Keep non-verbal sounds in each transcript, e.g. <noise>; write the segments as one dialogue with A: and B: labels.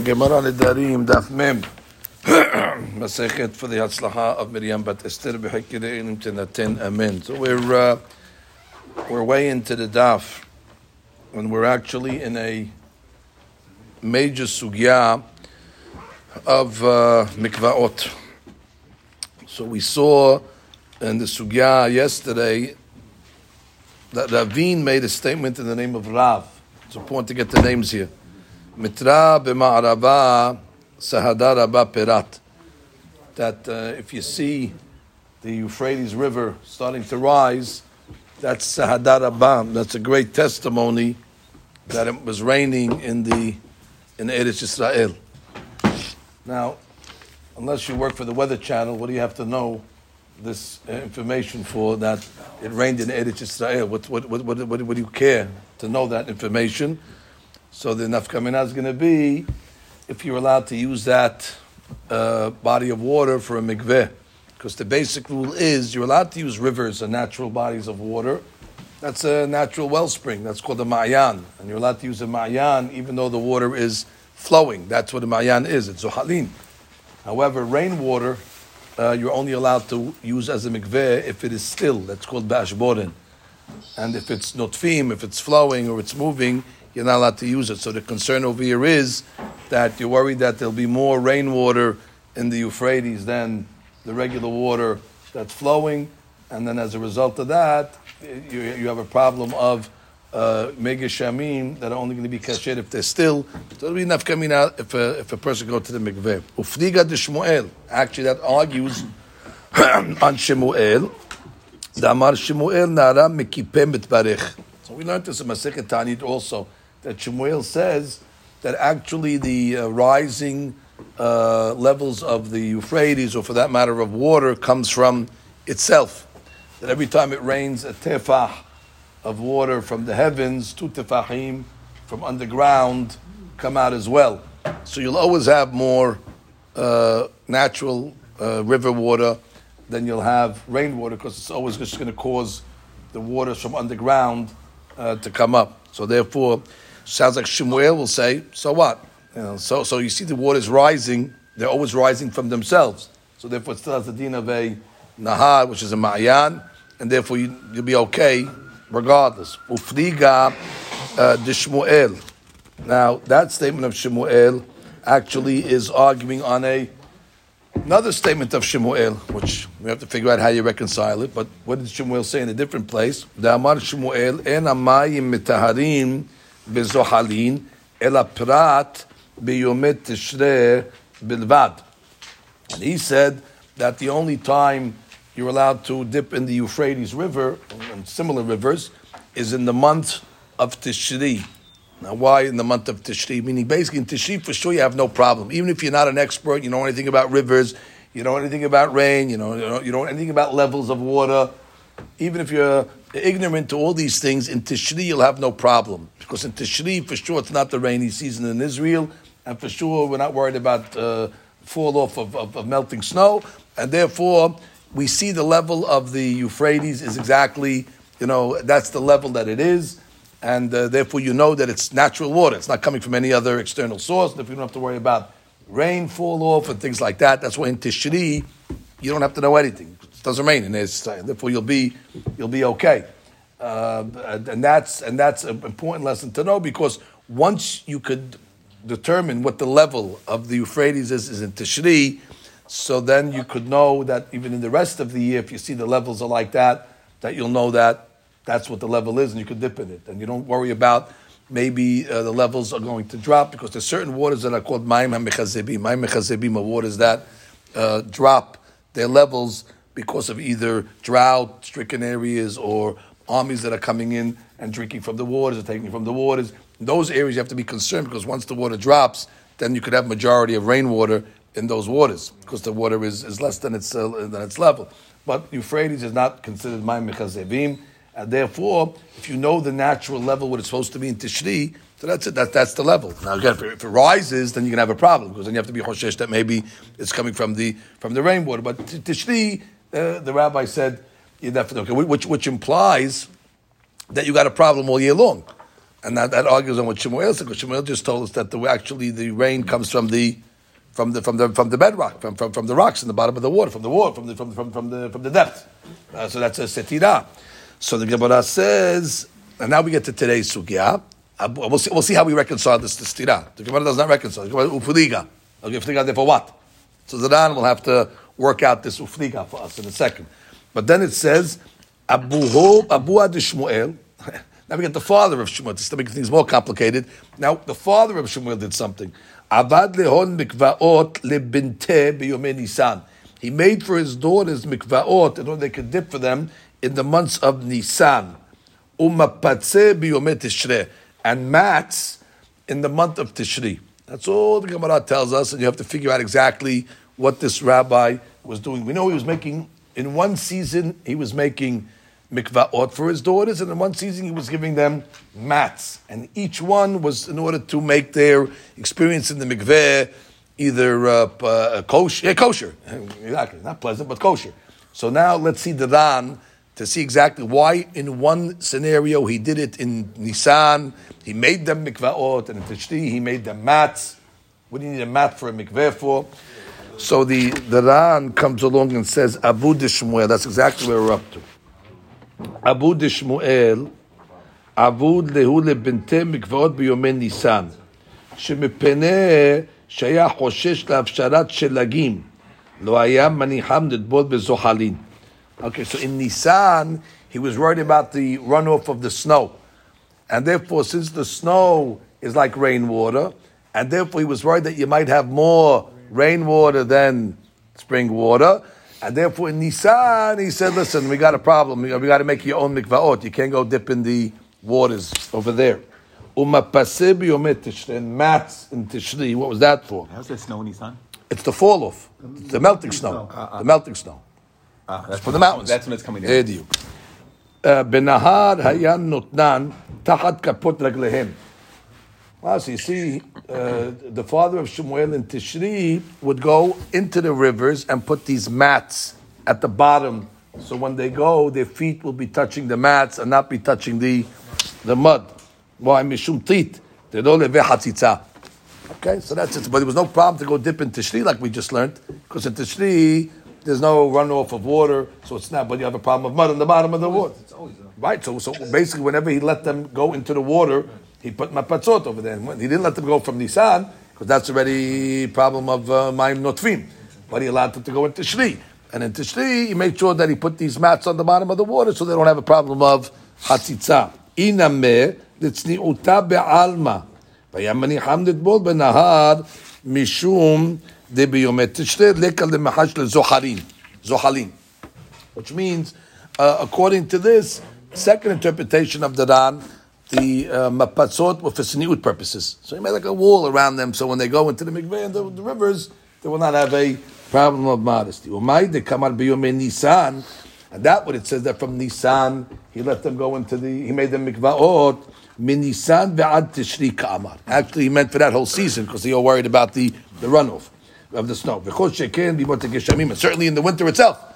A: Gemara Nedarim, Daf Mem. Masechet for the Hatzlacha of Miriam Bat Esther b'Hekireinim Tenaten Amen. So we're uh, we're way into the Daf, and we're actually in a major sugya of uh, mikvaot. So we saw in the sugya yesterday that Ravin made a statement in the name of Rav. It's important to get the names here. Mitra b'ma'arava sahada rabba perat. That uh, if you see the Euphrates River starting to rise, that's sahada rabba. That's a great testimony that it was raining in the in Eretz Israel. Now, unless you work for the Weather Channel, what do you have to know this uh, information for that it rained in Eretz Israel? What, what, what, what, what, what do you care to know that information? So the nafkamina is going to be if you're allowed to use that uh, body of water for a mikveh. Because the basic rule is you're allowed to use rivers and natural bodies of water. That's a natural wellspring. That's called a ma'yan. And you're allowed to use a ma'yan even though the water is flowing. That's what a ma'yan is. It's zuhalin. However, rainwater, uh, you're only allowed to use as a mikveh if it is still. That's called bashborin. And if it's notfim, if it's flowing or it's moving, you're not allowed to use it. So the concern over here is that you're worried that there'll be more rainwater in the Euphrates than the regular water that's flowing, and then as a result of that, you, you have a problem of uh, mega shamim that are only going to be kasher if they're still. So it'll be enough coming out if a, if a person goes to the mikveh. Ufniga de Shmuel. Actually, that argues <clears throat> on Shemuel. So we learned this in Masechet also that Shemuel says that actually the uh, rising uh, levels of the Euphrates, or for that matter of water, comes from itself. That every time it rains a tefah of water from the heavens, two tefahim from underground come out as well. So you'll always have more uh, natural uh, river water than you'll have rainwater because it's always just going to cause the waters from underground uh, to come up. So therefore, sounds like Shemuel will say, so what? You know, so, so you see the waters rising, they're always rising from themselves. So therefore it still has the din of a nahar, which is a ma'yan, and therefore you, will be okay regardless. Ufriga uh, de Shmuel. Now, that statement of Shemuel actually is arguing on a another statement of Shemuel, which we have to figure out how you reconcile it. But what did Shemuel say in a different place? Amar Shemuel en amayim mitaharim bezohalin ela prat biyomet tishre bilvad. And he said that the only time you're allowed to dip in the Euphrates River and similar rivers is in the month of Tishri. Now, why in the month of Tishri? Meaning, basically, in Tishri, for sure, you have no problem. Even if you're not an expert, you know anything about rivers, you know anything about rain, you know, you know, you know anything about levels of water. Even if you're ignorant to all these things, in Tishri, you'll have no problem. Because in Tishri, for sure, it's not the rainy season in Israel, and for sure, we're not worried about uh, fall off of, of, of melting snow, and therefore, we see the level of the Euphrates is exactly, you know, that's the level that it is, and uh, therefore you know that it's natural water. It's not coming from any other external source. and If you don't have to worry about rain fall off and things like that, that's why in Tishri you don't have to know anything. It doesn't rain in Israel. Therefore, you'll be you'll be okay. Uh, and that's and that's an important lesson to know because once you could determine what the level of the Euphrates is, is in Tishri, so then you could know that even in the rest of the year, if you see the levels are like that, that you'll know that that's what the level is, and you could dip in it, and you don't worry about maybe uh, the levels are going to drop because there's certain waters that are called Maim HaMechazebim. Maim HaMechazebim are waters that uh, drop their levels because of either drought-stricken areas or armies that are coming in and drinking from the waters or taking from the waters. In those areas, you have to be concerned because once the water drops, then you could have majority of rainwater in those waters because the water is, is less than its, uh, than its level. But Euphrates is not considered Maim Mechazevim, and therefore, if you know the natural level, what it's supposed to be in Tishri, so that's it. That, that's the level. Now again, if it, if it rises, then you can have a problem because then you have to be hoshesh that maybe it's coming from the from the rainwater. But Tishri, uh, the rabbi said, okay, which which implies that you got a problem all year long. And that, that argues on what Shemuel said, because Shemuel just told us that the, actually the rain comes from the from the from the from the bedrock, from, from, from the rocks in the bottom of the water, from the water, from the from from, from the from the depth. Uh, so that's a setira. So the Gemara says, and now we get to today's sugya. Uh, we'll see, we'll see how we reconcile this to stira. The Gemara does not reconcile. The Gemara. Okay, there for what? So Zadan will have to work out this ufliga for us in a second. But then it says, Abu Abu Shmuel. <laughs> Now we get the father of Shmuel to make things more complicated. Now the father of Shmuel did something. Avad lehon mikvaot lebinte biyomei Nisan. He made for his daughters mikvaot in order they could dip for them in the months of Nisan. Umapatze biyomei Tishre. And mats in the month of Tishri. That's all the Gemara tells us, and you have to figure out exactly what this rabbi was doing. We know he was making, in one season, he was making mikvaot for his daughters, and in one season he was giving them mats, and each one was in order to make their experience in the mikveh either uh, uh, kosher, yeah, kosher, <laughs> exactly, not pleasant, but kosher. So now let's see the Ran to see exactly why in one scenario he did it in Nisan, he made them mikvaot, and in Tishri he made them mats. What do you need a mat for a mikveh for? So the, the Ran comes along and says, Abu Dishmuel, that's exactly where we're up to. Abu דשמואל, עבוד להוא לבנתי מקוואות ביומי ניסן, שמפני שהיה חושש להפשרת שלגים, לא היה מניחם לטבול בזוחלין. Okay, so in Nisan, he was worried about the runoff of the snow. And therefore, since the snow is like rainwater, and therefore he was worried that you might have more rainwater, then spring water. And therefore, in Nisan, he said, listen, we got a problem. We got to make your own mikvaot. You can't go dip in the waters over there. Umapasib yomit tishri. And mats in tishri. What was that for?
B: How's that snow in Nisan?
A: It's the fall off. The melting snow. Uh, uh, the melting snow.
B: Uh,
A: that's for the mountains.
B: That's when it's coming down.
A: There uh, you. Benahar hayan nutnan tahat kaput reglehem. Well, so you see, uh, the father of Shemuel in Tishri would go into the rivers and put these mats at the bottom. So when they go, their feet will be touching the mats and not be touching the, the mud. Why? Mishum tit. They don't live hatzitza. Okay, so that's it. But there was no problem to go dip in Tishri like we just learned, because in Tishri, there's no runoff of water, so it's not, but you have a problem of mud in the bottom of the water. Right, so, so basically, whenever he let them go into the water, he put mapatzot over there. He didn't let them go from Nisan because that's already problem of uh, Mayim But he allowed them to go in Tishri. And in Tishri, he made sure that he put these mats on the bottom of the water so they don't have a problem of hatzitza. Inameh, לצניעותה בעלמא. והיה מניחם לטבול בנהר משום דביומי תשתה לקה למחש לזוחרים. זוחלים. Which means, uh, according to this, second interpretation of the Ran, the uh, mapatzot were for siniut purposes. So he made like a wall around them, so when they go into the mikveh and the, the rivers, they will not have a problem of modesty. Umay de kamar biyomei Nisan, and that what it says that from Nisan he let them go into the, he made them mikvaot min Nisan ve'ad tishri ka'amar. Actually, he meant for that whole season because they were worried about the, the runoff of the snow. V'chol sheken bimot geshamim, and certainly in the winter itself.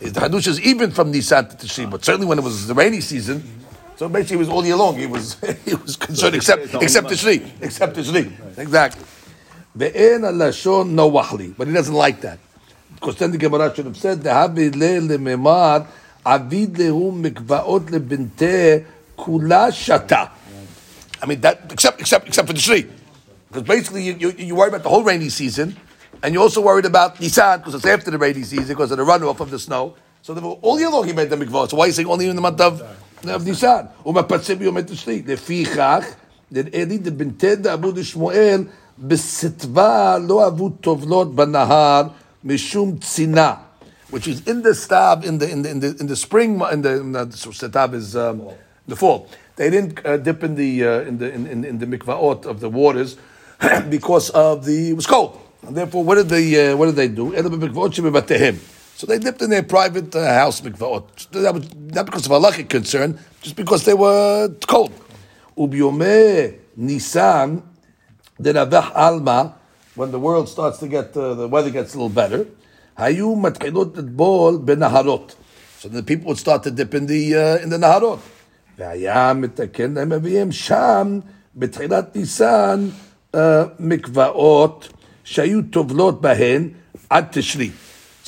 A: The hadush is even from Nisan to Tishri, but certainly when it was the rainy season, so basically it was all year long. He was <laughs> he was concerned except except Tishri, except the Tishri, exactly. Ve'en alashon no wahli, but he doesn't like that because then the Gemara should have said the havi le lememar avid lehu mikvaot lebinte kula shata. I mean that except except except for the Tishri, because basically you, you you worry about the whole rainy season. And you're also worried about Nisan because it's after the rainy season because of the runoff of the snow. So the, all year long he made the mikvah. So why are you saying only in the month of, of Nisan? ומפצב יום תשרי. לפיכך, דאלי דבנתד אבו דשמואל בסתווה לא אבו טובלות בנהר משום צינה. Which is in the stab in the in the in the, in the spring in the, in the so stab is um, the fall. They didn't uh, dip in the uh, in the in, in, in the mikvaot of the waters <clears throat> because of the it was cold. And therefore, what did they uh, what did they do? So they dipped in their private uh, house mikvaot. That was not because of halachic concern, just because they were cold. Ubiome Nisan, the Ravach Alma, when the world starts to get uh, the weather gets a little better. Hayu matchilot bol benaharot. So the people would start to dip in the uh, in the naharot. והיה מתקן להם אביהם שם, בתחילת ניסן, אה, מקוואות שהיו טובלות בהן עד תשרי.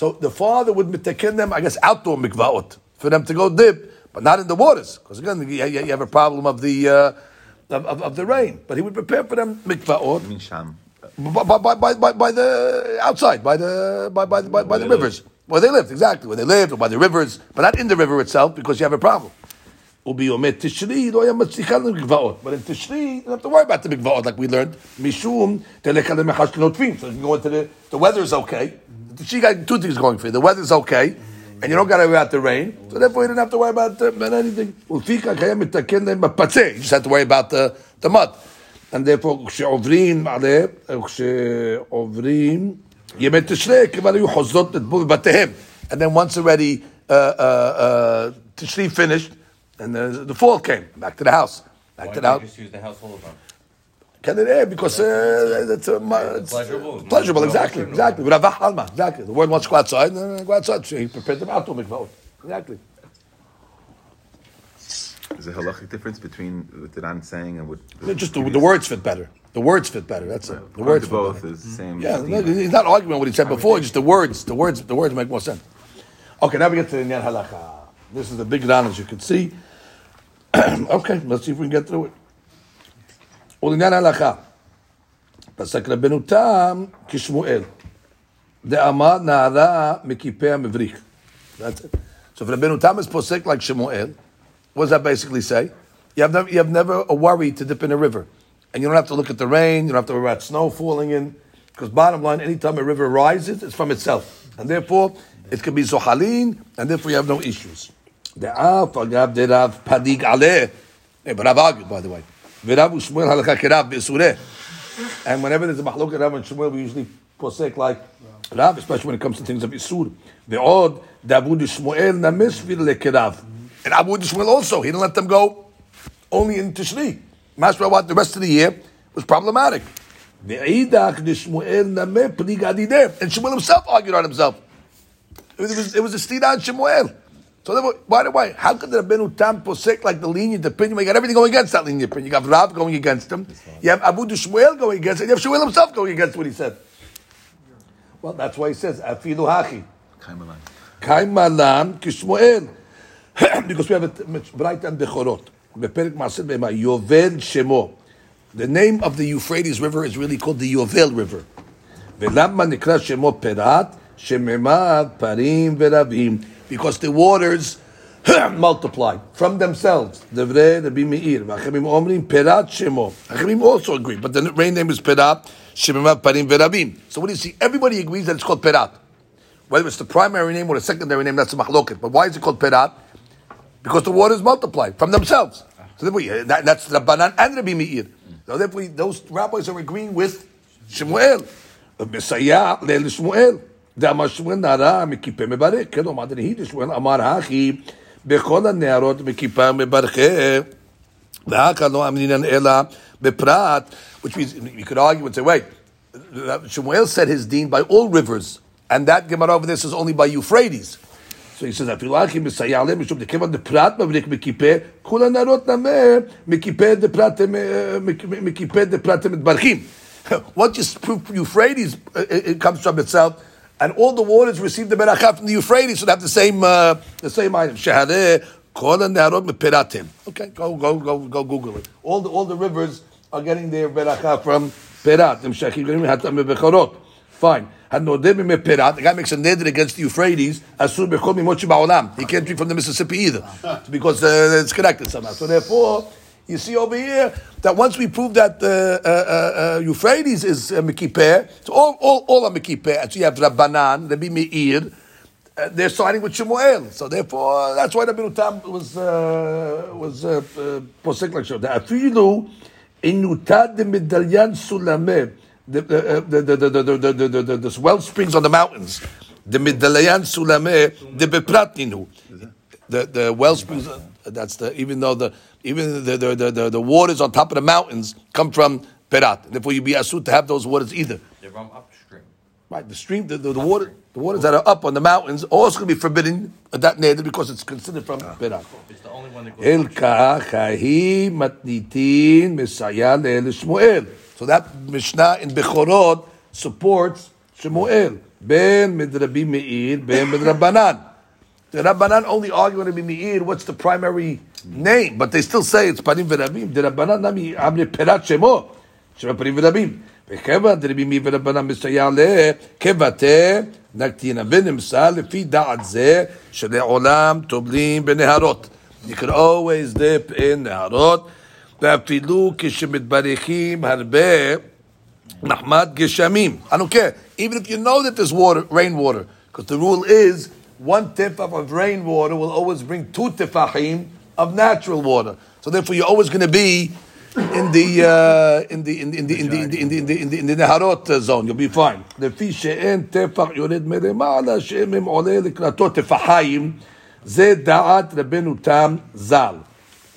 A: so the father would mitaken them, I guess, outdoor mikvaot for them to go dip, but not in the waters, because again, you, you, have a problem of the uh, of, of, of, the rain. But he would prepare for them mikvaot. By, by, by, by, by the outside, by the by by, by, by the rivers where they lived, exactly where they lived, or by the rivers, but not in the river itself because you have a problem. But in Tishri, you don't have to worry about the mikvaot like we learned. Mishum, so you can go into the, the weather is okay The Tishri got two things going for you. The weather's okay, and you don't got to worry about the rain. So therefore you didn't have to worry about, uh, about anything. ולפיכך היה מתקן להם בפצה. You just have to worry about the, the mud. And therefore, כשעוברים עליהם, כשעוברים ימי תשרי, כבר היו חוזרות לטבול בבתיהם. And then once already uh, uh, uh, Tishri finished, and the, the fall came, back to the house. Back
C: Why
A: to the
C: not
A: house.
C: just use the household one?
A: can it air? Because uh, it's, a, it's
C: pleasurable.
A: pleasurable,
C: No
A: exactly,
C: option, no.
A: exactly. Ravah halma, exactly. The word wants to go outside, uh, go outside. So he prepared them out to mikvah. Exactly.
B: Is there a halachic difference between what the Ran saying and what?
A: Just the, the words fit better. The words fit better. That's it. The words fit
B: both
A: better.
B: is the same.
A: Yeah, no, he's not arguing what he said before. Just the words. The words. The words make more sense. Okay, now we get to the Nyan Halacha. This is the big round, as you can see. <clears throat> okay, let's see if we can get through it. ולעניין ההלכה, פסק רבנו תם כשמואל, דאמר נערה מכיפי המבריך. That's it. So if Rabbeinu Tam is posek like Shemuel, what does that basically say? You have, never, you have never a worry to dip in a river. And you don't have to look at the rain, you don't have to worry about snow falling in. Because bottom line, anytime a river rises, it's from itself. And therefore, it can be zohalin, and therefore you have no issues. דאף אגב דרב פדיג עליה. Hey, but Rav argued, by the way. Shmuel halakha. And whenever there's a machlok Rav and Shmuel, we usually posek like Rav, especially when it comes to things of isur. Ve'od d'Avud Shmuel the le'k'Rav. And Avud Shmuel also, he didn't let them go only in Tishri. Mashra what the rest of the year was problematic. And Shmuel himself argued on himself. It was, it was a steed on Shmuel. So then, by the way, how could the Rabbeinu Tam posek like the lenient opinion? You got everything going against that lenient opinion. You got Rav going against him. You have Abu Shmuel going against it. You have Shmuel himself going against what he said. Well, that's why he says Afidu Hachi.
B: Kaimalam.
A: Kaimalam Kishmuel. <clears throat> Because we have a braita in Bechorot. בפרק מעשה The name of the Euphrates River is really called the Yovel River. ולמה נקרא Shemo perat שממיו parim veRavim because the waters <clears throat> multiply from themselves. Devre Rabbi Meir, Achemim Omrim Perat Shemo. Achemim also agree, but the rain name is Perat Shemim Parim Verabim. So what do you see? Everybody agrees that it's called Perat, whether it's the primary name or the secondary name. That's the machloket. But why is it called Perat? Because the waters multiply from themselves. So that, that's the Banan and Rabbi Meir. So therefore, those rabbis are agreeing with Shemuel, Messiah, which means, you could argue and say, wait, Shmuel said his deen by all rivers, and that Gemara over there says only by Euphrates. So he says, Afilachim Misayale, Mishum Dekevan Deprat Mavrik Kula Narot eh, eh, <laughs> proof Euphrates it comes from itself? and all the waters received the beracha from the Euphrates, so they have the same uh, the same item. Shehareh kol neharot mepiratim. Okay, go go go go Google it. All the all the rivers are getting their beracha from piratim. Shechirim hatam bechorot. Fine. The guy makes a neder against the Euphrates. Asur bechol mimochi ba'olam. He can't drink from the Mississippi either, because uh, it's connected somehow. So therefore, you see over here that once we prove that uh, uh, uh, Euphrates is uh, Mekipeh, so all, all, all are Mekipeh. So you have Rabbanan, Rabbi Meir, uh, they're siding with Shemuel. So therefore, that's why Rabbi Tam was uh, was uh, uh, posek like that. Afilu inutad medalyan sulameh. The, uh, the, the, the, the, the, the, the, the, the well springs on the mountains. The medalyan sulameh, the bepratninu. The the well springs. That's the even though the even the, the, the, the, the waters on top of the mountains come from Perat. Therefore, you'd be asut to have those waters either.
C: They run upstream.
A: Right, the stream, the, the, the water, the waters that are up on the mountains also be forbidden at that neder because it's considered from ah. Perat.
C: It's the only one that goes.
A: El. So that Mishnah in Bechorot supports Shmuel. Ben midrabi meir, ben midrabanan. The Rabbanan only argue on Meir. What's the primary name? But they still say it's parim v'rabim. The Rabbanan nami amri perat shemo. Shema parim v'rabim. וכיוון דרבי מי ורבנן מסייע ל... כבטא נקטינה ונמסר לפי דעת זה שלעולם טובלים בנהרות. You could always dip in נהרות, ואפילו כשמתברכים הרבה מחמד גשמים. I don't care. Even if you know that there's water, rainwater, because the rule is one tefach of rainwater will always bring two tefachim of natural water. So therefore, you're always going to be in the uh, in the in the in the in the in the in the in the, in the, in the Neharot uh, zone. You'll be fine. לפי שאין טפח יורד מלמעלה, שאם עולה לקראתו טפחיים, זה דעת רבנו תם ז"ל.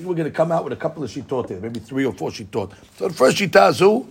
A: We're going to come out with a couple of shitot here, maybe three or four shitot. So the first shita is who?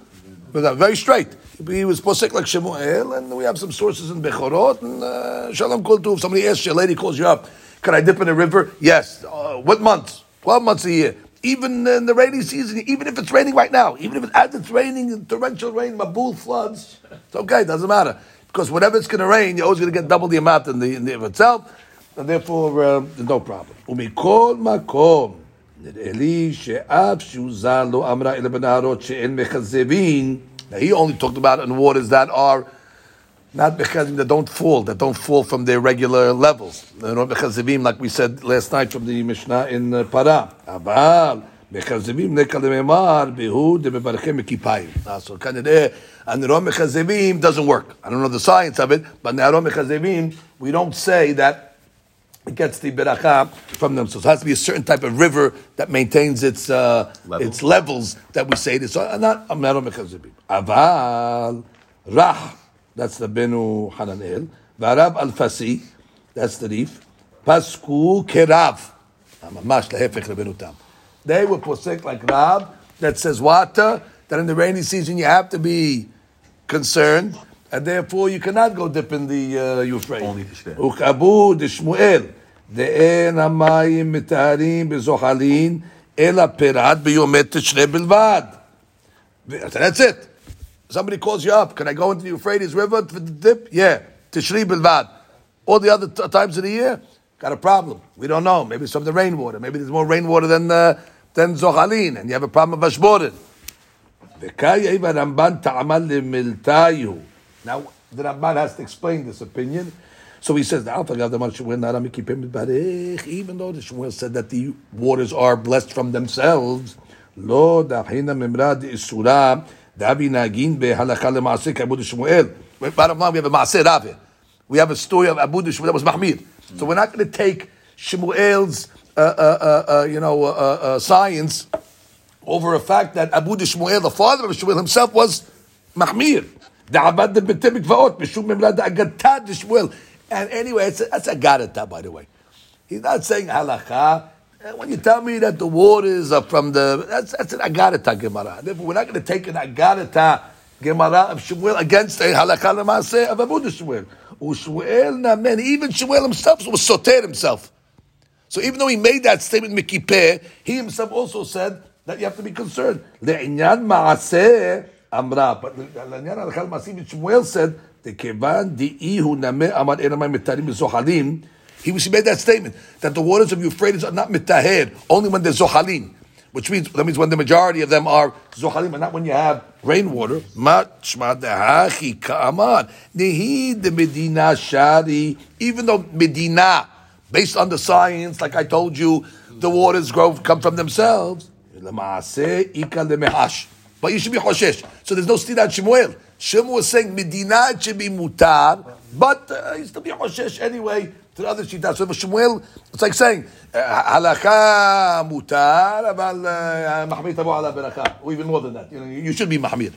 A: Was that very straight. He was posek like Shemuel, and we have some sources in Bechorot, and uh, Shalom Kol Tuv. Somebody asks you, a lady calls you up, can I dip in a river? Yes. Uh, what months? 12 months a year. Even in the rainy season, even if it's raining right now, even if it's, as it's raining, torrential rain, mabul floods, it's okay, it doesn't matter. Because whatever it's going to rain, you're always going to get double the amount in the, in the of itself, and therefore, uh, there's no problem. ומכל מקום, נראה לי שאף שהוא זר לא אמרה אלא בנהרות שאין מכזבים, now he only talked about in waters that are not mechazim that don't fall, that don't fall from their regular levels. They're not mechazivim, like we said last night from the Mishnah in uh, Para. אבל mechazivim נקה לממר בהו דמברכם מכיפיים. Ah, So כנראה, הנרום mechazivim doesn't work. I don't know the science of it, but נרום mechazivim, we don't say that it gets the beracha from them. So it has to be a certain type of river that maintains its uh,
B: Level.
A: its levels that we say this. So uh, not I'm not mechazivim. Aval rah. That's the Benu Hananel. Varab al Fasi. That's the Rif. Pasku kerav. Mamash lahefech Rabbeinu Tam. They were posek like Rab that says water that in the rainy season you have to be concerned, and therefore you cannot go dip in the uh, Euphrates.
B: Only Tishre.
A: וכאבו דשמואל, דאין המים מטהרים בזוחלין, אלא פירת ביום תשרי בלבד. ו- So that's it. Somebody calls you up. Can I go into the Euphrates River for the dip? Yeah. Tishri Bilvad. All the other t- times of the year? Got a problem. We don't know. Maybe it's from the rainwater. Maybe there's more rainwater than, uh, than Zohalin, and you have a problem of Ashborin. Now, the Ramban has to explain this opinion. So he says, even though the Shmuel said that the waters are blessed from themselves, Bottom line, we have a Maaseh Rav We have a story of Abu Shmuel that was Mahmir. So we're not going to take Shmuel's, uh, uh, uh, uh you know, uh, uh, science over a fact that Abu Shmuel, the father of Shmuel himself, was Mahmir. And anyway, it's a, that's a garata, by the way. He's not saying halakha. And When you tell me that the waters are from the, that's, that's an agadata Gemara. Therefore, we're not going to take an agadata Gemara of Shmuel against a halakha lemaaseh of Abu Shmuel. Ushmuel namen, even Shmuel himself was soter himself. So even though he made that statement mikipeh, he himself also said that you have to be concerned. לעניין מעשה אמרה, but לעניין הלכה למעשים, Shmuel said, דכיוון דאי הוא נמה אמר אין המים מטהרים בזוחלים, he was- he made that statement, that the waters of Euphrates are not mitaher, only when they're zohalim. Which means that means when the majority of them are zohalim, and not when you have rainwater. Even though medina, based on the science, like I told you, the waters grow come from themselves. But you should be choshesh. So there's no stirat Shemuel. Shemuel was saying medina should be mutar, but uh, you still be choshesh anyway to the other shitas. So for Shemuel, it's like saying uh, halakha mutar, אבל uh, מחמיר תבוא על הברכה, or even more than that. You know, you should be מחמיר.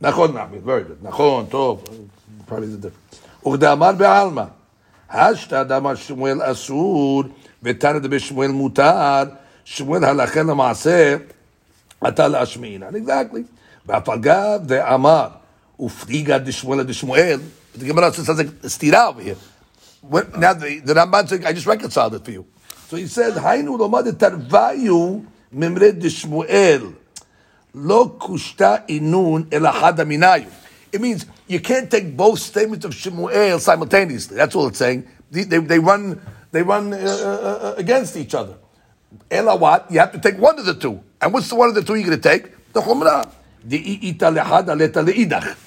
A: נכון מחמיר, very good. נכון, טוב, probably the difference. וכדאמר בעלמא, השתא דאמר שמואל אסור, ותנא דבשמואל מותר, שמואל הלכה למעשה, אתה להשמעינן. Exactly. ואף אגב דאמר, ופליגה דשמואל דשמואל, But the Gemara says like stira over here. What, now the, the Ramban said, I just reconciled it for you. So he says, Hainu lomad tarvayu mimre de Lo kushta inun elahad aminayu. It means you can't take both statements of Shmuel simultaneously. That's all it's saying. They, they, they run, they run uh, uh, uh, uh against each other. Elawat, you have to take one of the two. And what's the one of the two you're going to take? The Chumrah. The Iita lehad aleta leidach.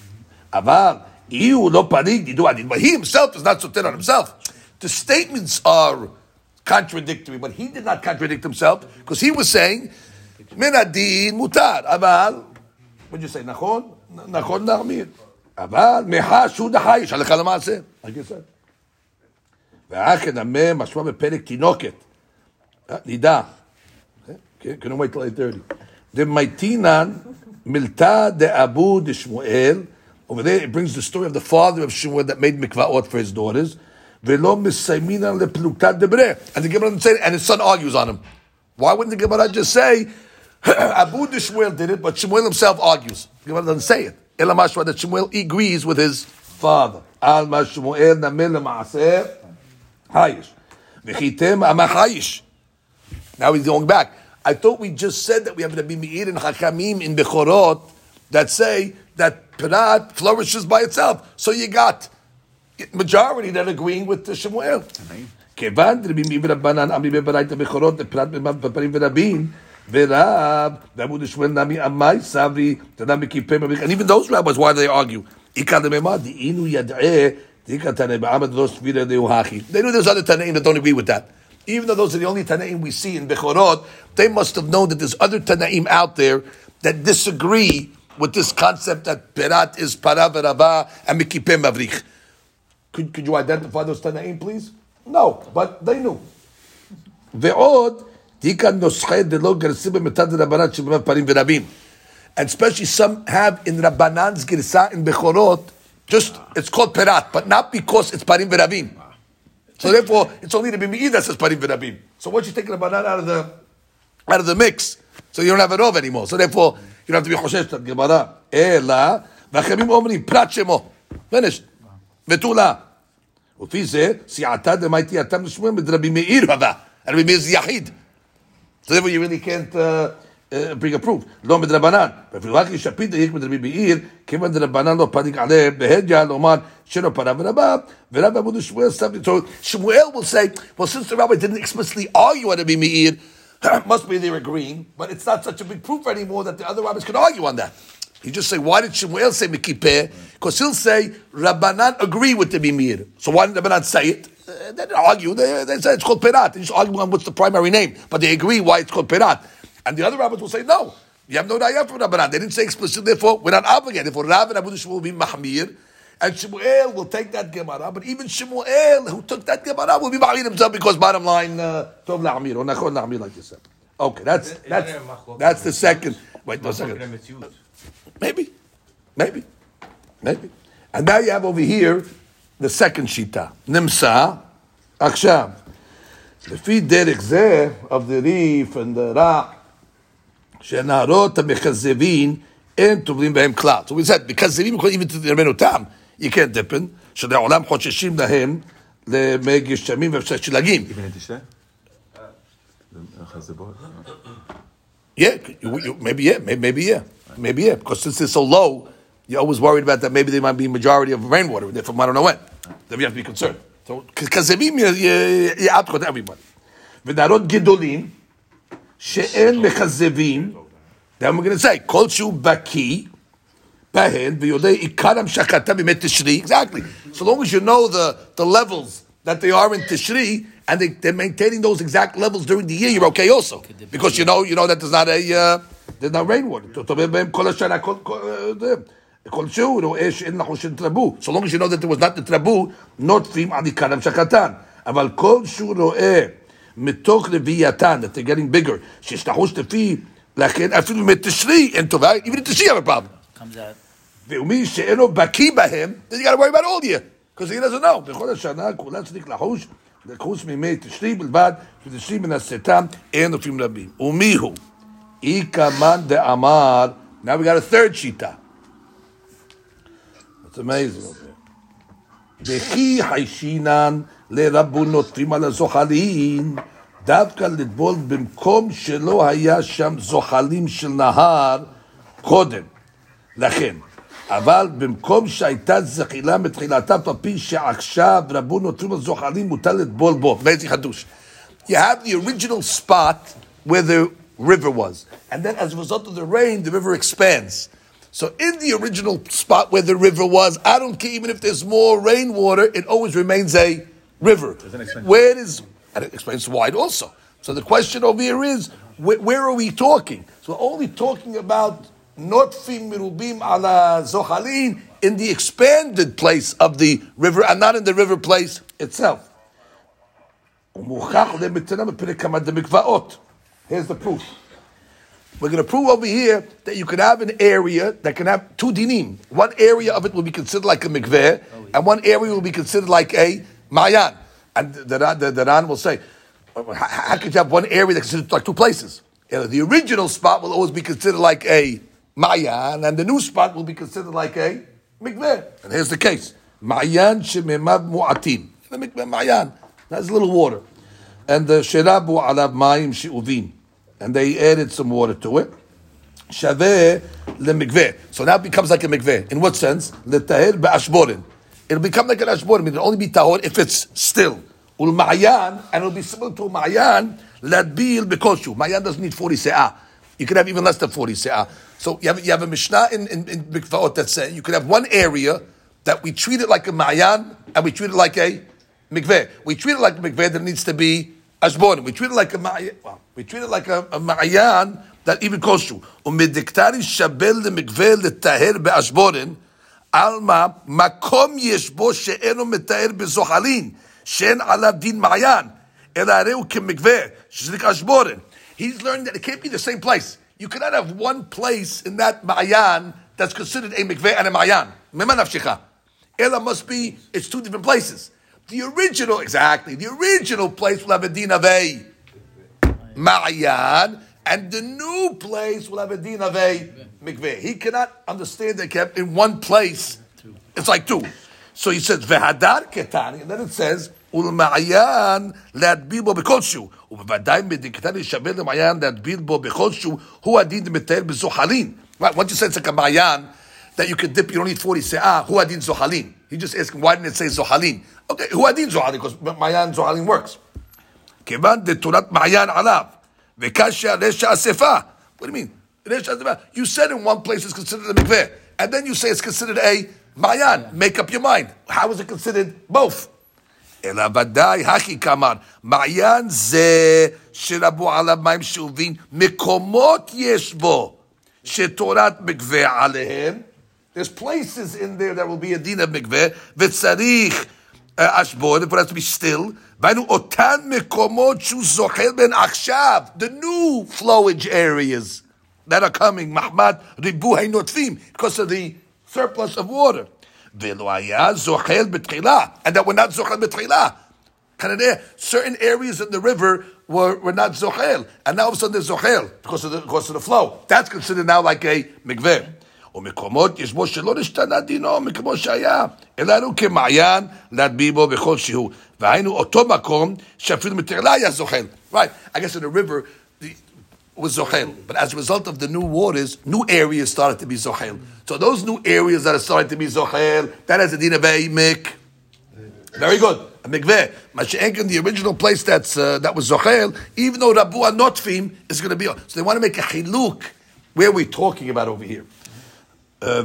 A: Aval, הוא לא פריג, ידוע הדין. But he himself is not soter on himself. The statements are contradictory, but he did not contradict himself, because he was saying, מן הדין מותר, אבל, what'd you say, נכון? נכון להחמיר. אבל מחש הוא דחייש, הלכה למעשה. like you said. והאחד המה משמע בפרק תינוקת. נידה. Okay, couldn't wait till 8.30. דמייטינן מילתא דאבו דשמואל, Over there, it brings the story of the father of Shimon that made mikvaot for his daughters. Velo. And the Gemara say, and his son argues on him. Why wouldn't the Gemara just say, <clears throat> Abu Dishmuel did it, but Shmuel himself argues. The Gemara doesn't say it. Elamashwa that Shmuel agrees with his father. Al mashmuel namil hayish. Now he's going back. I thought we just said that we have to be meir and hakamim in Bechorot that say that Pirat flourishes by itself. So you got majority that agreeing with the Shemuel. כיוון דרבי מי ורבנן אמרי בברייתא בכורות לפרט בפרים ורבים ורב ועמוד שמואל נמי עמי סברי תנא מקיפי מביך and even those rabbis why do they argue איכא דממה דאינו ידעה דאיכא תנא בעמד לא סבירה דאו הכי they know there's other Tanaim that don't agree with that even though those are the only Tanaim we see in Bechorot they must have known that there's other Tanaim out there that disagree with this concept that Perat is para v'rava and mikipeh mavrich could, could you identify those Tanaim, please? No, but they knew. ועוד, תיקן נוסחי דלא גרסים במתד רבנן שבאמת פרים ורבים. And especially some have in Rabbanan's Girsa in Bechorot, just, it's called Perat, but not because it's Parim Verabim. So therefore, it's only the Bimi'i that says Parim Verabim. So once you take Rabbanan out of the, out of the mix, so you don't have it over anymore. So therefore, you don't have to be Choshesh that Gemara. אלא, והחמים אומרים, פרט שמו. finished. ותולה. לפי זה, סיעתא דמייתי אתם לשמואל מדרבי מאיר הבא. רבי מאיר זה יחיד. So therefore you really can't uh, uh, bring a proof. לא מדרבנן. ואפילו רק ישפיד דייק מדרבי מאיר, כיוון דרבנן לא פדיק עליהם, בהדיא לומר שלא פרה ורבה, ורב עמוד שמואל סבתי. So Shmuel will say, well since the rabbi didn't explicitly argue on Rabbi Meir, <coughs> must be they're agreeing, but it's not such a big proof anymore that the other rabbis could argue on that. He just say, why did Shmuel say Mekipeh? Because he'll say, Rabbanan agree with the Bimir. So why didn't Rabbanan say it? Uh, they didn't argue. They, they said it's called Perat. They just argue on what's the primary name. But they agree why it's called Perat. And the other rabbis will say, no. You have no raya from Rabbanan. They didn't say explicitly, therefore, we're not obligated. For Rav and Abu will be Mahmir. And Shmuel will take that Gemara, but even Shmuel who took that Gemara will be Ma'amir himself because bottom line, uh, Tov La'amir, or Nachon La'amir, like you said. Okay, that's, that's, that's the second. Wait, no second. Maybe, maybe, maybe. And now you have over here the second Shita, Nimsa, Akshav. feet derek zeh of the Rif and the rock, שנערות המכזבים אין טובלים בהם כלל. So we said, מכזבים, even to the רבנו תם you can't dip in, שלעולם חוששים להם למי גשמים ושלגים.
B: Even in Tishrei? The Chazabot?
A: Yeah, you, you, maybe yeah, maybe, maybe yeah, maybe yeah. Because since they're so low, you're always worried about that. Maybe they might be majority of rainwater. They're from I don't know when. Then you have to be concerned. So כזבים יעטחו את everybody. ונערות גדולים שאין מכזבים, then we're going to say, כל שהוא בקיא exactly. So long as you know the, the levels that they are in Tishri, and they, they're maintaining those exact levels during the year, you're okay also. Because you know, you know that there's not a, uh, there's not rainwater. כל השנה, כל- כל- זה. כלשהו רואה שאין לחושן טרבו. So long as you know that there was not the טרבו, נוטפים על עיקר המשכתן. אבל כל שהוא רואה מתוך רבייתן, that they're getting bigger, שיש לחוש לפי, לכן אפילו מתשרי אין טובה, even in תשרי have a problem.
C: comes out.
A: ומי שאינו בקיא בהם, then you got to worry about all year, because he doesn't know. בכל השנה כולה צריך לחוש, לחוש מימי תשרי בלבד, ותשרי מן הסתם אין נופים רבים. ומי הוא? איכא מאן דאמר, now we got a third שיטה. It's amazing over here. וכי חיישינן לרבו נוטרים על הזוחלים, דווקא לטבול במקום שלא היה שם זוחלים של נהר קודם. לכן, אבל במקום שהייתה זחילה מתחילתה, על פי שעכשיו רבו נוטרים על זוחלים, מותר לטבול בו. ואיזה חידוש. You have the original spot where the river was. And then as a result of the rain, the river expands. So in the original spot where the river was, I don't care even if there's more rainwater, it always remains a river. Where is and it explains wide also. So the question over here is, where, where are we talking? So we're only talking about notfim mirubim ala zohalin in the expanded place of the river and not in the river place itself. Here's the proof. We're going to prove over here that you can have an area that can have two dinim. One area of it will be considered like a mikveh, and one area will be considered like a mayan. And the, the, the Ran will say, how could you have one area that's considered like two places? You know, the original spot will always be considered like a mayan, and the new spot will be considered like a mikveh. And here's the case: mayan shememad mu'atim. The mikveh mayan has a little water, and the sherabu alav mayim she'uvin and they added some water to it. Shaveh lemikveh. So now it becomes like a mikveh. In what sense? Letahir be'ashborin. It'll become like an ashborin. It'll only be tahor if it's still. Ul ma'ayan, and it'll be similar to a ma'ayan, ladbil bekoshu. Ma'ayan doesn't need 40 se'ah. You can have even less than 40 se'ah. So you have, you have a Mishnah in, in, in Mikvaot that says you can have one area that we treat it like a ma'ayan, and we treat it like a mikveh. We treat it like a mikveh that needs to be ashborim. We treat it like a ma'ayan. Well, we treat it like a, a ma'ayan that even koshu. ומדקטרי שבל למקווה לטהר באשבורן, עלמא מקום יש בו שאינו מטהר בזוחלין, שאין עליו דין מעיין, אלא הרי הוא כמקווה, שזה נקרא אשבורן. He's learning that it can't be the same place. You cannot have one place in that ma'ayan that's considered a mikveh and a ma'ayan. Memanavshicha. Ela must be, it's two different places. The original, exactly, the original place will have a din of a ma'ayan, and the new place will have a din of a mikveh. He cannot understand that kept in one place. It's like two. So he says, vehadar ketani, and then it says, ולמעיין להדביל בו בכל שהוא, ובוודאי מדקתן להישבר למעיין להדביל בו בכל שהוא, הוא הדין מטייל בזוחלין. Right, once you say it's like a מעיין, that you can dip, you don't need 40 se'ah, who adin zohalin? He just asking, why didn't it say zohalin? Okay, who adin zohalin? Because mayan zohalin works. כיוון דתורת מעיין עליו, וקשיא רשע אספה. What do you mean? רשע אספה. You said in one place it's considered a mikveh, and then you say it's considered a מעיין. Make up your mind. How is it considered both? אלא ודאי, הכי כאמר, מעיין זה שרבו עליו מים שאובים, מקומות יש בו, שתורת מקווה עליהם. There's places in there that will be a din of mikveh, וצריך אשבוד, it has to be still, והיינו אותן מקומות שהוא זוחל בין עכשיו, the new flowage areas that are coming, מחמד ריבוי נוטפים, because of the surplus of water. ולא היה זוחל בתחילה, and that we're not זוחל בתחילה. כנראה, certain areas in the river were, were not zochel, and now all of a sudden they're zochel because of the because of the flow. That's considered now like a mikveh. ומקומות יש בו שלא נשתנה דינו מכמו שהיה, אלא הוא כמעיין להטביע בו בכל שהוא. והיינו אותו מקום שאפילו מתרלה היה זוחל. Right, I guess in the river the, was zochel, but as a result of the new waters, new areas started to be zochel. So those new areas that are starting to be zochel, that has a din of a mik. Very good. A mikveh. Mashiach the original place that's uh, that was zochel, even though Rabu Notfim is going to be. So they want to make a chiluk. Where are we talking about over here?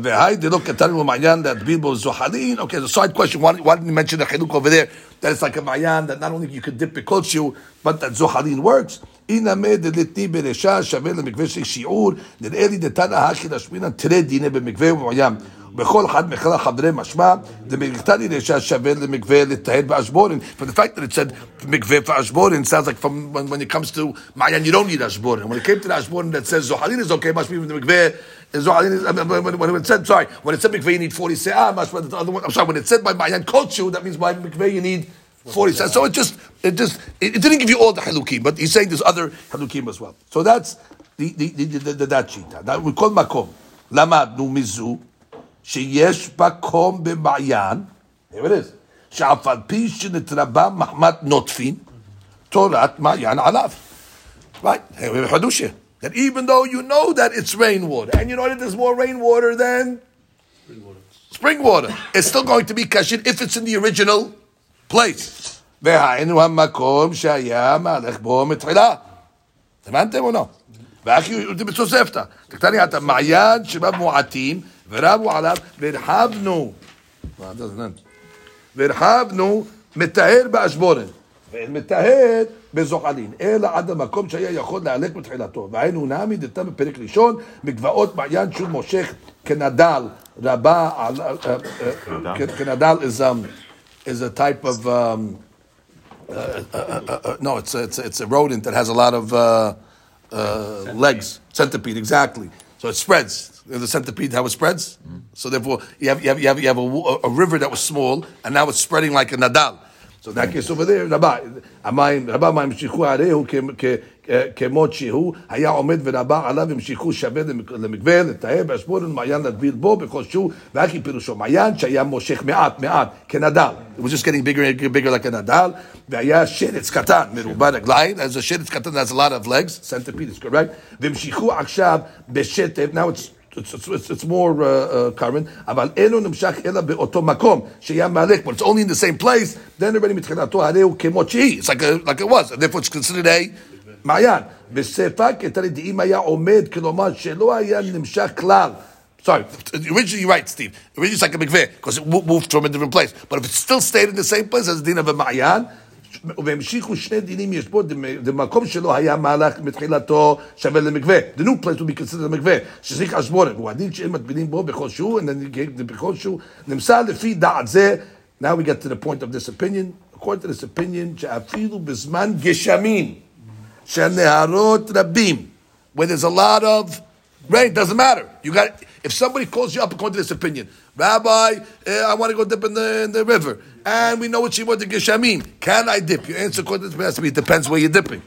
A: והי דלא קטן במעיין להטביל בו זוחלין. Okay, the side question, why, why didn't you mention the chiluk over there? That it's like a מעיין, that not only you could dip בקודשו, but that זוחלין works. הנה דלתי ברשע שווה למקווה של שיעור, נראה לי דתנא הכי להשמינן תראה דיני במקווה ובמעיין. בכל אחד מכלל חברי משמע, דמקטני רשע שווה למקווה לטהר באשבורן. Fact that it said מקווה ואשבורן like from when, it comes to מעיין you don't need אשבורן. When it came to the אשבורן that says זוחלין is okay, must be the מקווה זוחלין is, when, it said, sorry, when it said מקווה you need 40 se'ah, must be the other one, I'm sorry, when it said by מעיין kotchu, that means by מקווה you need 40 se'ah. So it just, it just, it, it didn't give you all the halukim, but he's saying there's other halukim as well. So that's the, the, the, the, the, that shita. That we call makom. למדנו מזו שיש מקום במעיין, here it is, שאף על פי שנתרבה מחמת נוטפין, תורת מעיין עליו. Right? Hadushah. That even though you know that it's rainwater, and you know that there's more rainwater than spring water, it's still going to be kashin if it's in the original place. והיינו המקום שהיה מהלך בו מתחילה. הבנתם או לא? ואחי בתוספתא. תקטני את המעיין שבה מועטים, ורבו עליו, והרחבנו, והרחבנו מטהר באשבורן. ואין מטהר בזוחלין, אלא עד המקום שהיה יכול להלק בתחילתו. והיינו נעמיד דתם בפרק ראשון, מגבעות מעיין שוב מושך כנדל, רבה על... כנדל is, um, is a type of... Um, uh, uh, uh, no, it's a, it's, a, it's a rodent that has a lot of uh, uh, legs. Centipede, exactly. So it spreads. The centipede, how it spreads. So therefore, you have you have you have, you have a, a river that was small, and now it's spreading like a nadal. So in that case over there, רבה, המים, רבה מים המשיכו עליהו כמות שהוא, היה עומד ורבה עליו המשיכו שווה למקווה, לטהר באשבורן מעיין להטביל בו בכל שהוא, והכי פירושו מעיין שהיה מושך מעט מעט, כנדל. It was just getting bigger and bigger like a נדל, והיה שרץ קטן, מרובע רגליים, as a שרץ קטן has a lot of legs, centipede is correct, והמשיכו עכשיו בשטף, now it's it's, it's, it's more uh, uh, current, אבל אינו נמשך אלא באותו מקום, שהיה מעלק, but it's only in the same place, then already מתחילתו הרי הוא כמות שהיא, it's like, a, like it was, and therefore it's considered a מעיין. בספק את אם היה עומד, כלומר שלא היה נמשך כלל. Sorry, originally you're right, Steve. Originally it's like a mikveh, because it moved from a different place. But if it still stayed in the same place as the din of a ma'yan, והמשיכו שני דינים יש בו, במקום שלא היה מהלך מתחילתו שווה למקווה. The new place will be considered למקווה, שצריך אשבורת, והוא הדין שאין מטבילים בו בכל שהוא, בכל שהוא, נמסר לפי דעת זה, now we get to the point of this opinion, according to this opinion, שאפילו בזמן גשמים, של נהרות רבים, where there's a lot of rain, doesn't matter. You got, if somebody calls you up according to this opinion, Rabbi, uh, I want to go dip in the, in the river, and we know what she wanted to geshamim. Can I dip? Your answer according to this it depends where you're dipping.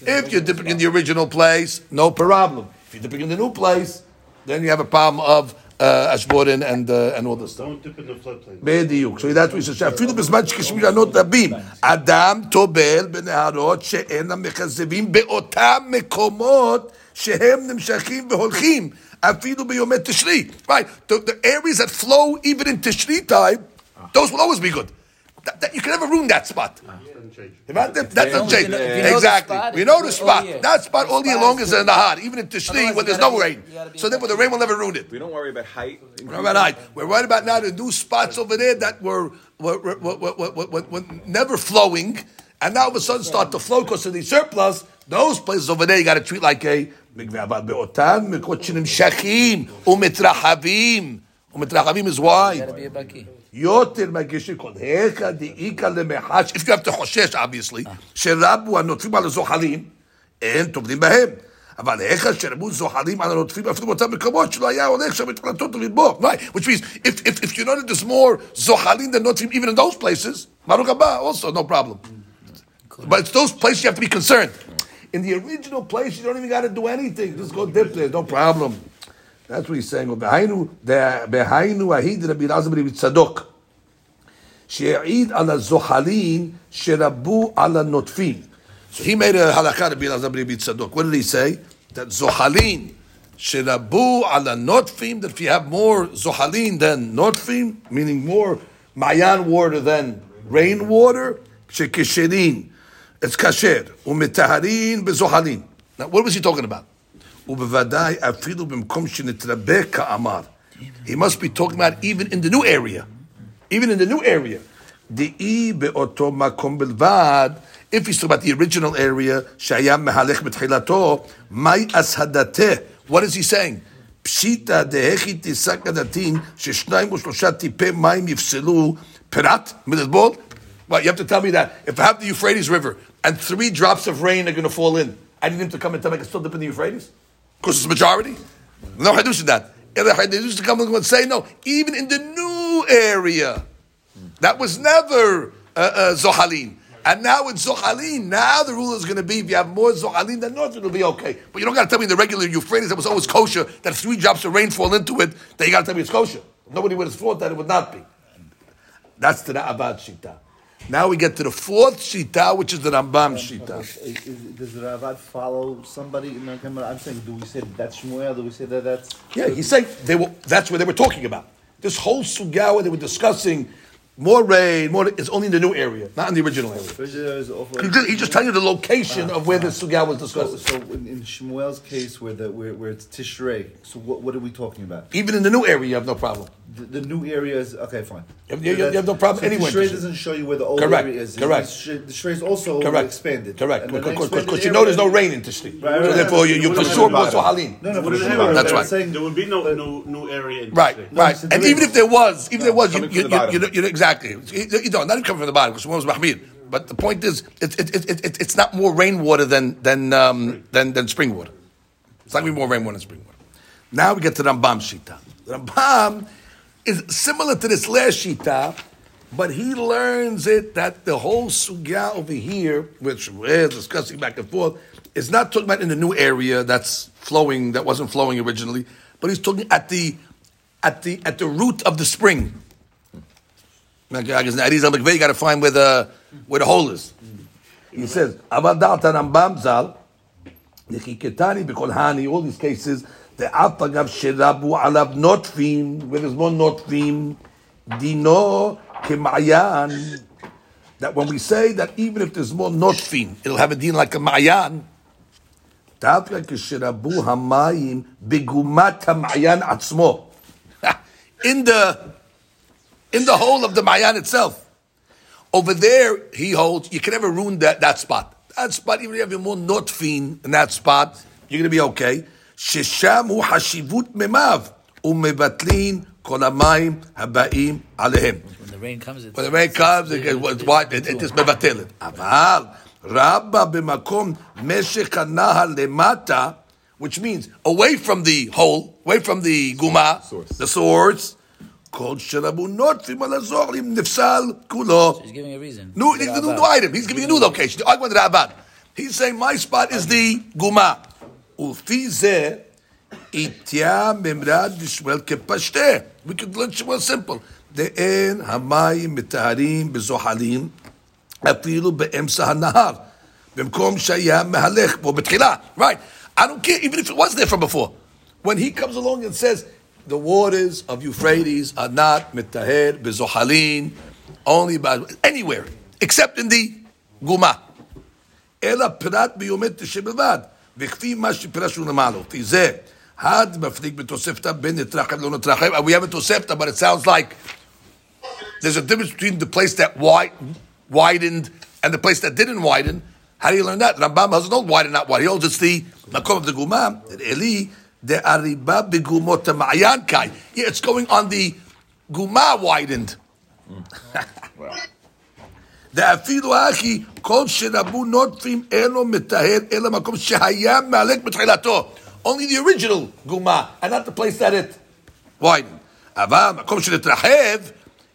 A: If you're dipping in the original place, no problem. If you're dipping in the new place, then you have a problem of uh, ashborin and uh, and all this stuff.
C: Don't dip in the floodplain.
A: בדיוק. So that's what he says. שאפילו בזמן שכשמים לענות רבים, אדם טובל בנהרות שאינם מכזבים באותם מקומות שהם נמשכים והולכים, אפילו ביומי תשרי. Right. The, the areas that flow even in תשרי time, those will always be good. That, that, you can never ruin that spot.
C: That's
A: That doesn't change. Exactly. We know the spot. That spot all year long
D: is
A: in the heart, even in Tishri when there's no rain. So therefore, the rain will never ruin it.
B: We don't worry about height.
A: We don't worry about height. We're worried about now the new spots over there that were, were, were, were never flowing, and now all of a sudden start to flow because of the surplus. Those places over there, you got to treat like a ומתרחבים is why.
D: Gotta be a baki.
A: יותר מגיש כל היכא דאיכא למחש, if you have to חושש obviously, שרבו הנוטפים על הזוחלים, אין טובלים בהם. אבל היכא שרבו זוחלים על הנוטפים אפילו באותם מקומות שלא היה הולך שם מתחילתו טובים בו. Right, which means if, if, if you know that there's more זוחלים than נוטפים even in those places, ברוך הבא, also no problem. But it's those places you have to be concerned. In the original place, you don't even got to do anything. Just go dip there, no problem. That's what he's saying. Behainu ahid Rabbi Lazar Rabbi Tzadok. She'id ala zohalin sherabu ala notfin. So he made a halakha Rabbi Lazar Rabbi Tzadok. What did he say? That zohalin sherabu ala notfin. That if you have more zohalin than notfin, meaning more mayan water than rainwater, shekisherin. It's kasher. Umetaharin bezohalin. Now, what was he talking about? ובוודאי אפילו במקום שנתרבה כאמר. He must be talking about even in the new area. Even in the new area. דאי באותו מקום בלבד, if he's talking about the original area, שהיה מהלך בתחילתו, מהי הסהדתה? What is he saying? פשיטא דהכי תיסק הדתין, ששניים או שלושה טיפי מים יפסלו פרת מלטבול? Well, you have to tell me that. If I have the Euphrates River and three drops of rain are going to fall in, I need him to come and tell me I can still dip in the Euphrates? Because it's majority? No hadush in that. The hadush to come and say, no, even in the new area, that was never uh, uh, Zohalin. And now it's Zohalin. Now the rule is going to be if you have more Zohalin than North, it'll be okay. But you don't got to tell me the regular Euphrates that was always kosher, that three drops of rain fall into it, then you got to tell me it's kosher. Nobody would have thought that it would not be. That's the Ra'avad Shita. Now we get to the fourth Shita, which is the Rambam Shita.
C: Is- is- Does the Ravad follow somebody? in the- I'm saying, do we say that's Shmuel? Do we say that that's?
A: Yeah, he's saying they were, that's what they were talking about. This whole sugya they were discussing more rain, more is only in the new area, not in the original area. He's just, just telling you the location of where the ah. sugya was
C: So,
A: discussed.
C: so in, in Shmuel's case, where the where, where it's Tishrei, so what, what are we talking about?
A: Even in the new area, you have no problem.
C: The, the new area is okay, fine.
A: You have- you- you have no problem
C: so
A: anywhere in
C: Tishrei
A: Tishrei.
C: doesn't show you where the old
A: Correct,
C: area is.
A: correct.
C: The Tishrei is also
A: Correct.
C: expanded.
A: Correct.
C: And then
A: Because you know there's no rain in Tishri.
C: Right, right,
A: so therefore you, you
D: You
A: for
D: wouldn't
A: sure
D: have
A: go to Halim.
C: No, no, for sure.
A: That's
C: I'm
A: right.
C: saying-
D: There would be no no new area in
A: Right,
D: Tishrei.
A: right.
C: so
A: And even if there was, even if there was, you, you, you, you, know, exactly. You, you don't, not coming from the bottom because one was Mahmir. But the point is, it's it, it, it, it, it's not more rainwater than than um, than than spring water. It's not going to be more rainwater than spring water. Now we get to Rambam Shita. Rambam is similar to this last shita, but he learns it that the whole sugya over here, which we're discussing back and forth, is not talking about in the new area that's flowing that wasn't flowing originally, but he's talking at the at the at the root of the spring. You got to find where the where the hole is. He says, "Aval Rambam Zal." All these cases דאף אגב שרבו עליו נוטפים, where there's more נוטפים, דינו כמעיין. That when we say that even if there's more notfin, it'll have a din like a ma'yan. דווקא כשרבו המים בגומת המעיין עצמו. In the in the hole of the Mayan itself. Over there, he holds, you can never ruin that, that spot. That spot, even if you have more notfin in that spot, you're going to be okay. ששם הוא חשיבות מימיו, ומבטלין כל המים הבאים עליהם.
E: When the rain comes, it's,
A: When the rain comes, it, it, it's white, it, it is מבטל it. אבל רבה במקום משך הנהר למטה, which means away from the hole, away from the guma,
B: Source.
A: the source, כל שרבו נוטפים על הזוהר אם נפסל כולו.
E: he's giving a reason.
A: New, he's a new item. He's giving a new location. I went to Rabban. He's saying my spot is the guma. ולפי זה, איתיה ממרד ושמואל כפשטה. We could learn Shmuel simple. דאין המים מטהרים בזוחלים, אפילו באמצע הנהר. במקום שהיה מהלך בו בתחילה. Right. I don't care, even if it was there from before. When he comes along and says, the waters of Euphrates are not mitaher bezohalin, only by anywhere, except in the guma. אלא פירט ביומטרי שבלבד, וכפי מה שפירשנו למעלה. לפי זה, הד מפליג בתוספתא בין נתרחב לא נתרחב. We have a תוספתא, but it sounds like there's a difference between the place that wi- widened and the place that didn't widen. How do you learn that? Rambam doesn't hold widen, not wide. He holds it's the makom of the guma. Eli de ariba begumot ma'ayan kai. Yeah, it's going on the guma widened. ואפילו אחי, כל שרבו נוטפים אינו מטהר, אלא מקום שהיה מעלק בתחילתו. Only the original גומה, and not the place that it widened. אבל מקום שנתרחב,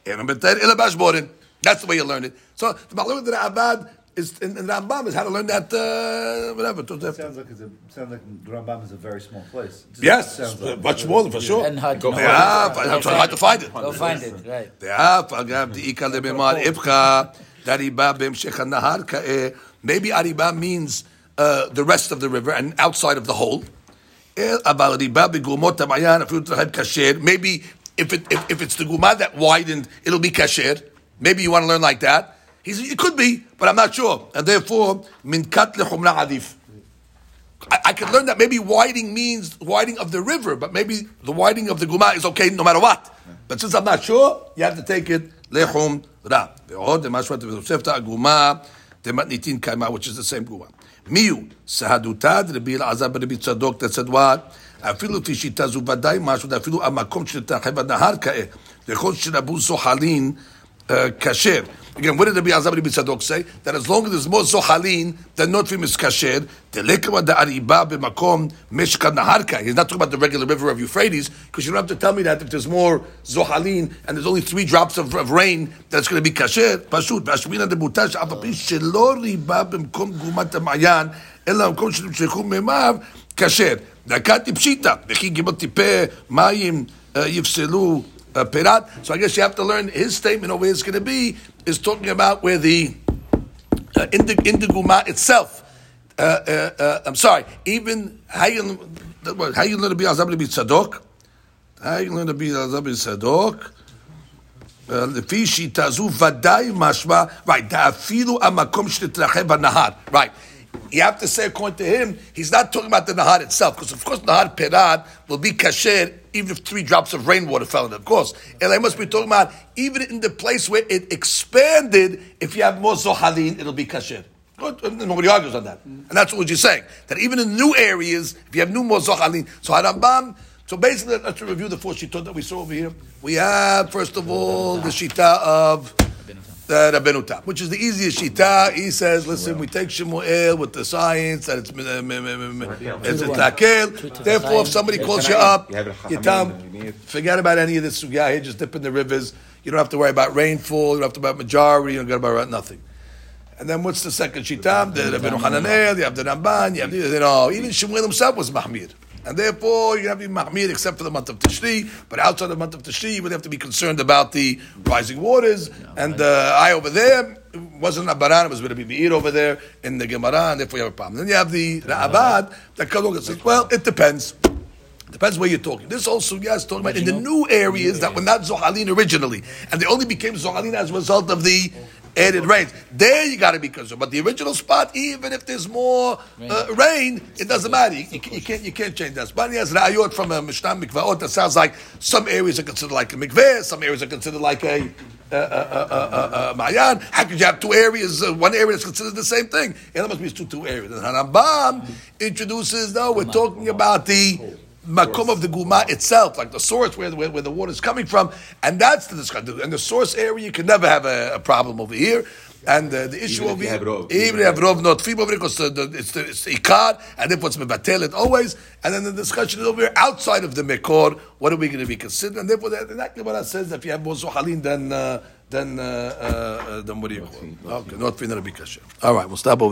A: אינו מטהר, אלא באשבורן. That's the way you learn it. So, the Mahlum that Abad is, in, in Rambam is how to learn that, uh, whatever.
C: Sounds like it's a sounds like Rambam is a very small place. It just
A: Yes,
C: sounds like-
A: much more for sure.
E: and hard to know.
A: Yeah, it's hard to find it.
E: Go find it, right.
A: ואף Dariba nahar. Maybe Ariba means uh, the rest of the river and outside of the hole. Eh, maybe if, it, if, if it's the guma that widened, it'll be kasher. Maybe you want to learn like that. He said, it could be, but I'm not sure. And therefore, minkat adif. I could learn that maybe widening means widening of the river, but maybe the widening of the guma is okay no matter what. But since I'm not sure, you have to take it lechum ra. ועוד משהו בתוספתא הגומה דמתניתין קיימה, which is the same גומה. מי הוא? סהדותא דרבי אלעזר ברבי צדוק דצדואר, אפילו לפי שיטה זו ודאי משהו, אפילו המקום שנתרחב הנהר כעת, לכל שרבו זוחלין uh, kasher. Again, what did Rabbi Azam Rabbi Tzadok say? That as long as there's more zohalin, the notfim is kasher. Telekama da ariba b'makom meshka naharka. He's not talking about the regular river of Euphrates, because you don't have to tell me that if there's more zohalin and there's only three drops of, of rain, that's going to be kasher. פשוט, והשמינה דמותה שאף על פי שלא ריבה במקום גומת המעיין, אלא במקום שנמשכו מימיו, kasher. דקה טיפשיתא, וכי גימות טיפה מים uh, יפסלו uh, Perat. So I guess you have to learn his statement over here is going to be is talking about where the uh, in the in the guma itself. Uh, uh, uh, I'm sorry. Even how you how you learn to be azab to be tzadok? How you learn to be azab to be tzadok? לפי שיטה זו ודאי משמע, right, אפילו המקום שתתרחב בנהר, right. you have to say, according to him, he's not talking about the Nahar itself, because of course Nahar Perad will be kasher even if three drops of rainwater fell in it, of course. And I must be talking about even in the place where it expanded, if you have more Zohalin, it'll be kasher. Nobody argues on that. Mm. And that's what you're saying. That even in new areas, if you have new more Zohalin, so Harambam, so basically, let's review the four shittot that we saw over here. We have, first of all, the shita of the Rabbeinu Tam, which is the easiest shita. He says, listen, we take Shemuel with the science that it's uh, it's a takel. Therefore, if somebody calls you up,
B: You
A: tell him, forget about any of this sugya here, just dip in the rivers. You don't have to worry about rainfall, you don't have to worry about majority, you don't got to worry about nothing. And then what's the second shita? The Rabbeinu Hananel, you have the Ramban, you have the, you know, even Shemuel himself was Mahmir. And therefore, you have to be Mahmir except for the month of Tishri. But outside the month of Tishri, you would have to be concerned about the rising waters. And uh, I over there wasn't a baran, it was going to be Meir over there in the Gemara, and therefore you have a problem. Then you have the Ra'abad that comes along and says, well, it depends. Depends where you're talking. This also, is talking about in the new areas that were not Zohalin originally, and they only became Zohalin as a result of the added rains. There you got to be concerned. But the original spot, even if there's more uh, rain, it doesn't matter. You, you, you can't you can't change that. Spani has ra'ayot from a Mishnah mikvaot that sounds like some areas are considered like a mikveh, some areas are considered like a uh, uh, uh, uh, uh, Mayan. How could you have two areas? Uh, one area is considered the same thing. There must be two two areas. And Harambam introduces, no, we're talking about the makom of the guma itself, like the source where, where, where the water is coming from, and that's the discussion. And the source area, you can never have a, a problem over here. And uh, the issue
B: Even if
A: over here,
B: rov.
A: even if have rov not because the, the, it's the it's ikar, and therefore it's mevatel it always. And then the discussion is over here outside of the mekor. What are we going to be considered? And therefore, that, that Gemara says that if you have more zohalin, then uh, then uh, uh, uh, then what do you call? Okay, not finna be kasher. All right, we'll stop over.